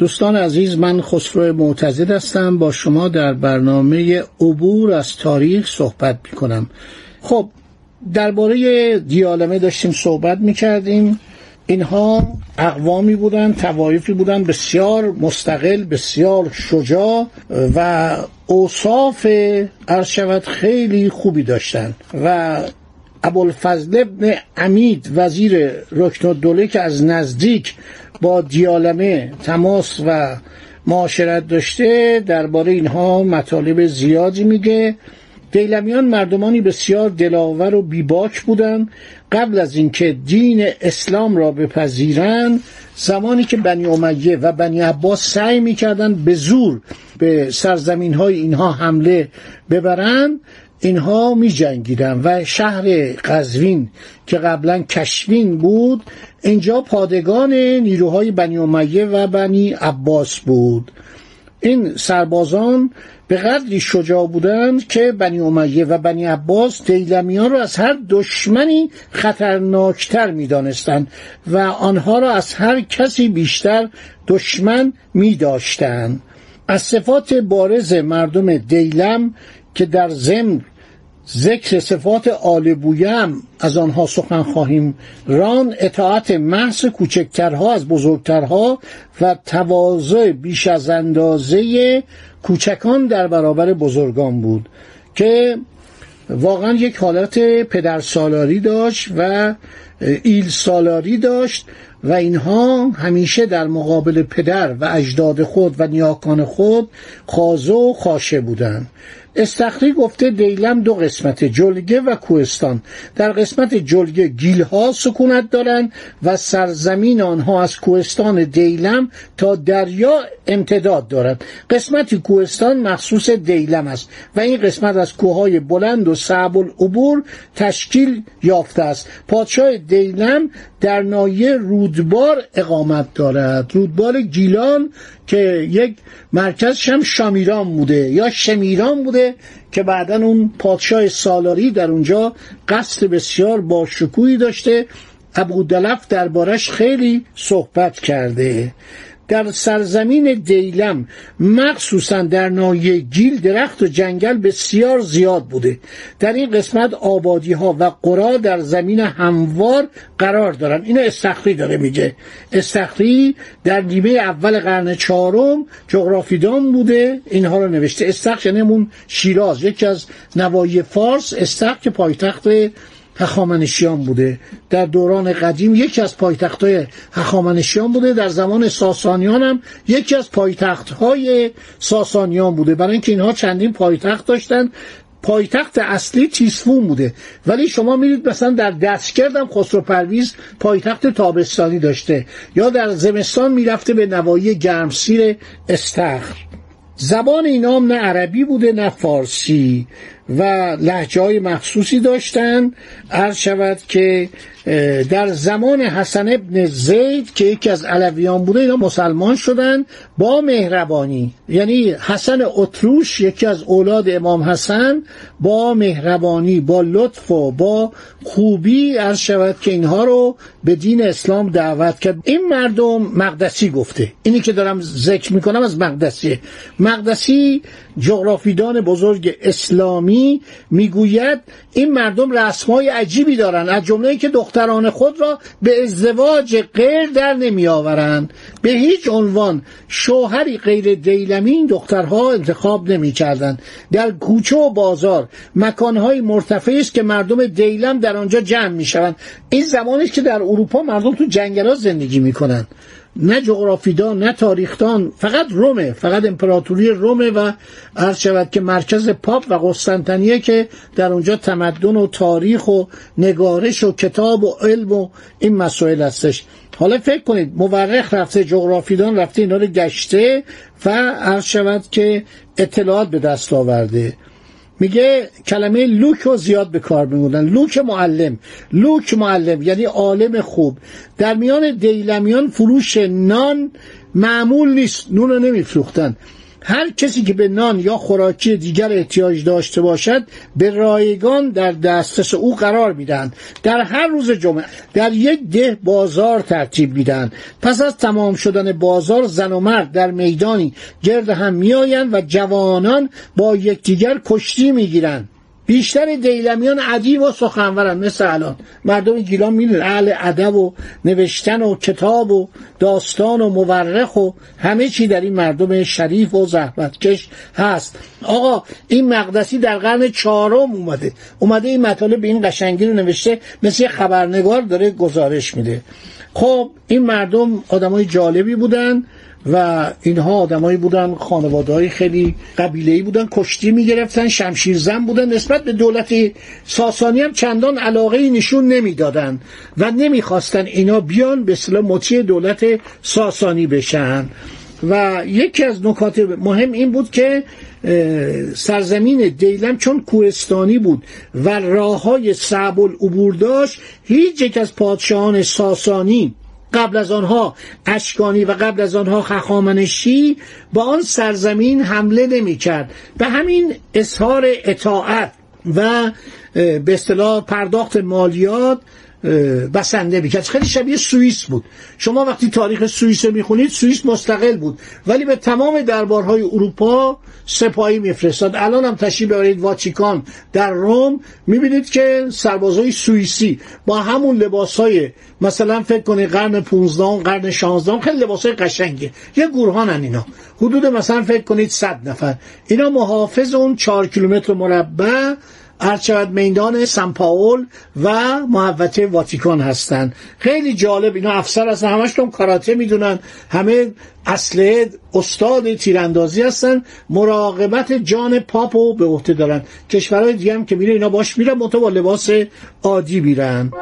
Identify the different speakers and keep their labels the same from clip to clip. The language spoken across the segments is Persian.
Speaker 1: دوستان عزیز من خسرو معتزد هستم. با شما در برنامه عبور از تاریخ صحبت می کنم خب درباره دیالمه داشتیم صحبت می کردیم اینها اقوامی بودند توایفی بودند بسیار مستقل بسیار شجاع و اوصاف شود خیلی خوبی داشتند. و ابوالفضل ابن امید وزیر رکن الدوله که از نزدیک با دیالمه تماس و معاشرت داشته درباره اینها مطالب زیادی میگه. دیلمیان مردمانی بسیار دلاور و بیباک بودند. قبل از اینکه دین اسلام را بپذیرند زمانی که بنی امیه و بنی عباس سعی می‌کردند به زور به سرزمین های اینها حمله ببرند اینها می جنگیدن و شهر قزوین که قبلا کشوین بود اینجا پادگان نیروهای بنی امیه و بنی عباس بود. این سربازان به قدری شجاع بودند که بنی امیه و بنی عباس دیلمیان را از هر دشمنی خطرناکتر می دانستند و آنها را از هر کسی بیشتر دشمن می داشتند از صفات بارز مردم دیلم که در ضمن ذکر صفات آل بویم از آنها سخن خواهیم ران. اطاعت محض کوچکترها از بزرگترها و تواضع بیش از اندازه کوچکان در برابر بزرگان بود که واقعا یک حالت پدر سالاری داشت و ایل سالاری داشت و اینها همیشه در مقابل پدر و اجداد خود و نیاکان خود خازه و خاشه بودند. استخری گفته دیلم دو قسمت جلگه و کوهستان. در قسمت جلگه گیلها سکونت دارند و سرزمین آنها از کوهستان دیلم تا دریا امتداد دارد. قسمتی کوهستان مخصوص دیلم است و این قسمت از کوههای بلند و صعب العبور تشکیل یافته است. پادشاه دیلم در نایه رودبار اقامت دارد. رودبار گیلان که یک مرکزش هم شامیران بوده یا شمیران بوده که بعدا اون پادشاه سالاری در اونجا قصد بسیار با شکوهی داشته ابودلف دربارش خیلی صحبت کرده. در سرزمین دیلم مخصوصا در ناحیه گیل درخت و جنگل بسیار زیاد بوده. در این قسمت آبادی ها و قرا در زمین هموار قرار دارن. اینو استخری داره میگه. استخری در نیمه اول قرن چهارم جغرافیدان بوده. اینها رو نوشته. استخر یعنی شیراز. یکی از نواحی فارس استخر که پایتخت هخامنشیان بوده. در دوران قدیم یکی از پایتختهای هخامنشیان بوده. در زمان ساسانیان هم یکی از پایتختهای ساسانیان بوده. برای اینکه اینها چندین پایتخت داشتن. پایتخت اصلی تیسفون بوده. ولی شما میرید مثلا در دستگردم خسرو پرویز پایتخت تابستانی داشته. یا در زمستان می‌رفته به نوایی گرمسیر استخر. زبان اینام نه عربی بوده نه فارسی. و لحجه های مخصوصی داشتن. عرض شود که در زمان حسن ابن زید که یکی از علویان بوده اینا مسلمان شدن با مهربانی. یعنی حسن اتروش یکی از اولاد امام حسن با مهربانی با لطف و با خوبی عرض شود که اینها رو به دین اسلام دعوت کرد. این مردم مقدسی گفته. اینی که دارم ذکر می‌کنم از مقدسیه. مقدسی جغرافیدان بزرگ اسلامی می‌گوید این مردم رسمای عجیبی دارن. از جمله که دختران خود را به ازدواج غیر در نمی آورند به هیچ عنوان شوهری غیر دیلمی این دخترها انتخاب نمی کردن. در کوچه و بازار مکانهای مرتفعی است که مردم دیلم در آنجا جمع می شوند این زمانی که در اروپا مردم تو جنگلات زندگی می کنند نه جغرافیدان نه تاریخدان فقط رومه فقط امپراتوری رومه و عرض شود که مرکز پاپ و قسطنطنیه که در اونجا تمدن و تاریخ و نگارش و کتاب و علم و این مسائل هستش. حالا فکر کنید مورخ رفته جغرافیدان رفته اینا رو گشته و عرض شود که اطلاعات به دست آورده. میگه کلمه لوک رو زیاد به کار میبودن لوک معلم. لوک معلم یعنی عالم خوب. در میان دیلمیان فروش نان معمول نیست. نون رو نمیفروختن. هر کسی که به نان یا خوراکی دیگر احتیاج داشته باشد به رایگان در دسترس او قرار میدن در هر روز جمعه در یک ده بازار ترتیب میدن پس از تمام شدن بازار زن و مرد در میدانی گرد هم میآیند و جوانان با یکدیگر کشتی می‌گیرند. بیشتر دیلمیان ادیب و سخنورن. مثل الان مردم گیلان می‌دونن. اهل ادب و نوشتن و کتاب و داستان و مورخ و همه چی در این مردم شریف و زحمتکش هست. آقا این مقدسی در قرن چهارم اومده. اومده این مطالب به این قشنگی رو نوشته مثل خبرنگار داره گزارش میده. خب این مردم آدمای جالبی بودن. و اینها آدمایی بودن خانواده های خیلی قبیله بودن کشتی می‌گرفتن شمشیرزن بودن. نسبت به دولت ساسانی هم چندان علاقه نشون نمی‌دادن و نمی‌خواستن اینا بیان به اصطلاح مطیع دولت ساسانی بشن. و یکی از نکات مهم این بود که سرزمین دیلم چون کوهستانی بود و راه های صعب العبور داشت هیچ یک از پادشاهان ساسانی قبل از آنها اشکانی و قبل از آنها خخامنشی با آن سرزمین حمله نمی کرد به همین اظهار اطاعت و به اصطلاح پرداخت مالیات بسنده می‌کرد خیلی شبیه سوئیس بود. شما وقتی تاریخ سوئیس می‌خونید سوئیس مستقل بود. ولی به تمام دربارهای اروپا سپاهی میفرستاد. الان هم تشریف ببرید واچیکان در روم. می‌بینید که سربازهای سوئیسی با همون لباسهای مثلا فکر کنید قرن 15 قرن 16 خیلی لباسهای قشنگه. یه گورهانن اینا. حدود مثلا فکر کنید 100 نفر. اینا محافظ اون 4 کیلومتر مربع ارچود میدان سمپاول و محوطه واتیکان هستند خیلی جالب اینا افسر هستن همشون کاراته می‌دونن. همه اصله استاد تیراندازی هستن. مراقبت جان پاپو به عهده دارن. کشورهای دیگه هم که میره اینا باش میرن با لباس عادی میرن.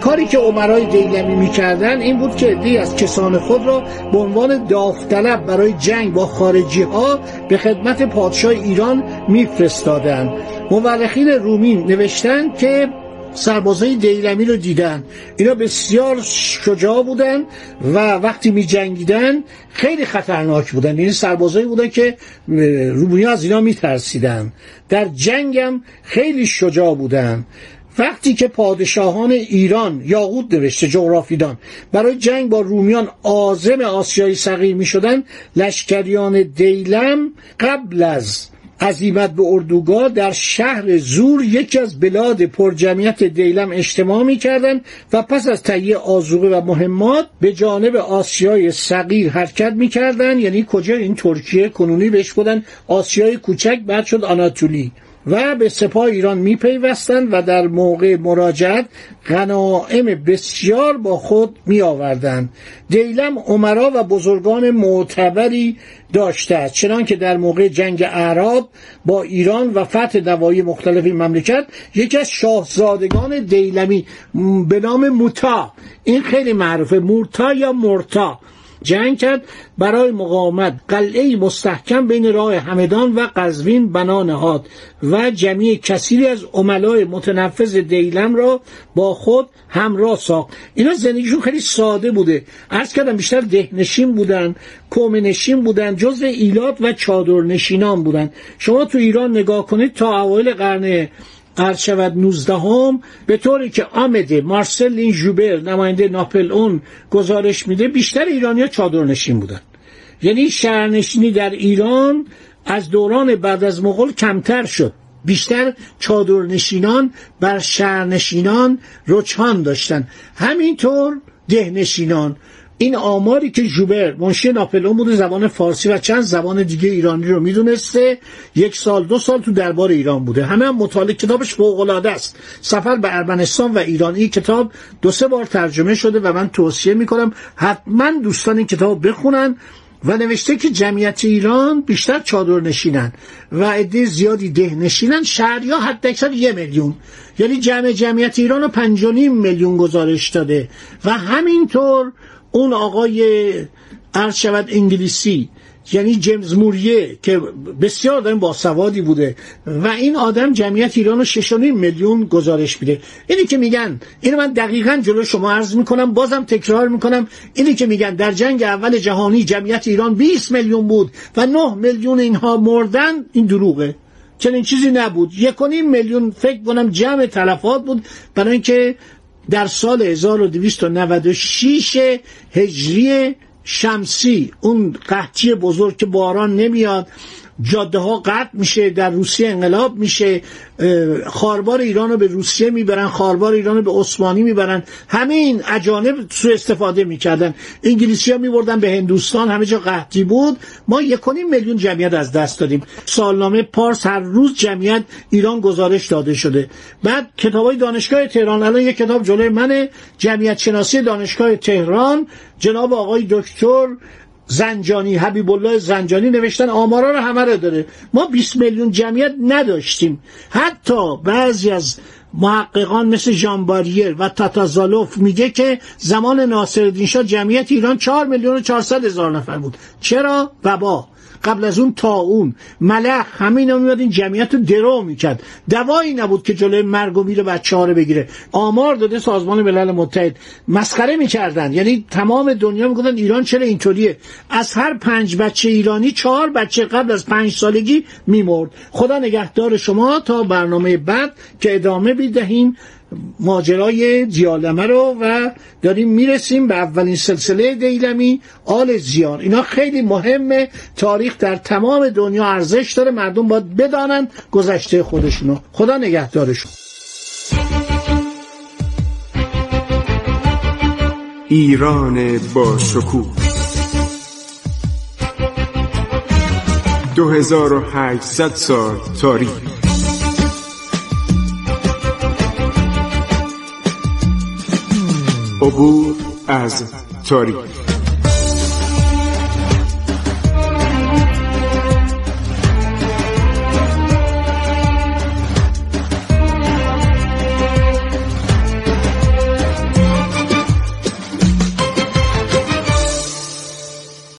Speaker 1: کاری که عمرای دیلمی می‌کردن این بود که دی از کسان خود را به عنوان داوطلب برای جنگ با خارجی ها به خدمت پادشاه ایران میفرستادند. مورخین رومی نوشتن که سربازای دیلمی رو دیدن. اینا بسیار شجاع بودن و وقتی می جنگیدن خیلی خطرناک بودن. این یعنی سربازایی بودن که رومی از اینا می ترسیدن در جنگم خیلی شجاع بودن. وقتی که پادشاهان ایران یاقوت نوشته جغرافیدان برای جنگ با رومیان آزم آسیای صغیر می شدن لشکریان دیلم قبل از عزیمت به اردوگاه در شهر زور یکی از بلاد پرجمعیت دیلم اجتماع می کردن و پس از تهیه آزوقه و مهمات به جانب آسیای صغیر حرکت می کردن یعنی کجا؟ این ترکیه کنونی بهش بودن آسیای کوچک بعد شد آناتولی. و به سپاه ایران میپیوستند و در موقع مراجعت غنائم بسیار با خود می آوردند دیلم عمرا و بزرگان معتبری داشته چنان که در موقع جنگ اعراب با ایران و فتح دوایی مختلف این مملکت یکی از شاهزادگان دیلمی به نام موتا. این خیلی معروفه مورتا یا مورتا جنگ کرد برای مقاومت. قلعه مستحکم بین راه همدان و قزوین بنا نهاد و جمعی کثیری از عملای متنفذ دیلم را با خود همراه ساخت. اینا زندگیشون خیلی ساده بوده. عرض کردم بیشتر دهنشین بودن کومنشین بودن جزء ایلات و چادرنشینان بودن. شما تو ایران نگاه کنید تا اوایل قرن قرد شود 19 هم به طوری که آمده مارسل جوبر نماینده ناپل اون گزارش میده بیشتر ایرانی چادرنشین بودن. یعنی شهرنشینی در ایران از دوران بعد از مغول کمتر شد. بیشتر چادرنشینان بر شهرنشینان رجحان داشتن. همینطور دهنشینان. این آماری که جوبر منشی ناپلئون بوده زبان فارسی و چند زبان دیگه ایرانی رو می‌دونسته. یک سال دو سال تو دربار ایران بوده. همه هم مطالعه کتابش فوق العاده است. سفر به ارمنستان و ایرانی کتاب دو سه بار ترجمه شده و من توصیه می‌کنم حتما دوستان این کتاب بخونن و نوشته که جمعیت ایران بیشتر چادر نشینن و عده زیادی ده نشینن شهری ها حتی اکثر یه میلیون. یعنی جمع جمعیت ایران رو پنج میلیون گزارش داده. و همینطور اون آقای عرض شود انگلیسی یعنی جیمز موریه که بسیار با باسوادی بوده و این آدم جمعیت ایران رو 6 میلیون گزارش میده. اینی که میگن اینو من دقیقا جلو شما عرض می‌کنم بازم تکرار می‌کنم. اینی که میگن در جنگ اول جهانی جمعیت ایران 20 میلیون بود و 9 میلیون اینها مردن این دروغه. چنین چیزی نبود. یک میلیون فکر کنم جمع تلفات بود. برای اینکه در سال 1296 هجری شمسی اون قحطی بزرگ که باران نمیاد جاده ها قطع میشه در روسیه انقلاب میشه خاربار ایران رو به روسیه می‌برن خاربار ایران رو به عثمانی می‌برن. همین اجانب سو استفاده می‌کردن. انگلیسی ها میبردن به هندوستان همه جا قحطی بود. ما یکونیم میلیون جمعیت از دست دادیم. سالنامه پارس هر روز جمعیت ایران گزارش داده شده. بعد کتاب های دانشگاه تهران الان یک کتاب جلوی منه جمعیت شناسی دانشگاه تهران. جناب آقای دکتر زنجانی حبیب الله زنجانی نوشتن آمارا رو همه رو داره. ما 20 میلیون جمعیت نداشتیم. حتی بعضی از محققان مثل ژانباریر و تاتازالوف میگه که زمان ناصرالدین شاه جمعیت ایران 4 میلیون و 400 هزار نفر بود. چرا؟ وبا قبل از اون تا اون. همین میاد این جمعیت رو درو می‌کرد. دوایی نبود که جلوی مرگ و میر بچه ها رو بگیره. آمار داده سازمان ملل متحد مسخره می‌کردن. یعنی تمام دنیا می‌گفتن ایران چرا اینطوریه؟ از هر پنج بچه ایرانی چهار بچه قبل از پنج سالگی میمرد. خدا نگهدار شما تا برنامه بعد که ادامه بیدهیم ماجرای دیالمه رو و داریم می‌رسیم به اولین سلسله دیلمی آل زیان اینا خیلی مهمه. تاریخ در تمام دنیا ارزش داره. مردم باید بدانن گذشته خودشونو. خدا نگهدارشون.
Speaker 2: ایران با شکوه 2800 سال تاریخ. عبور از تاریخ.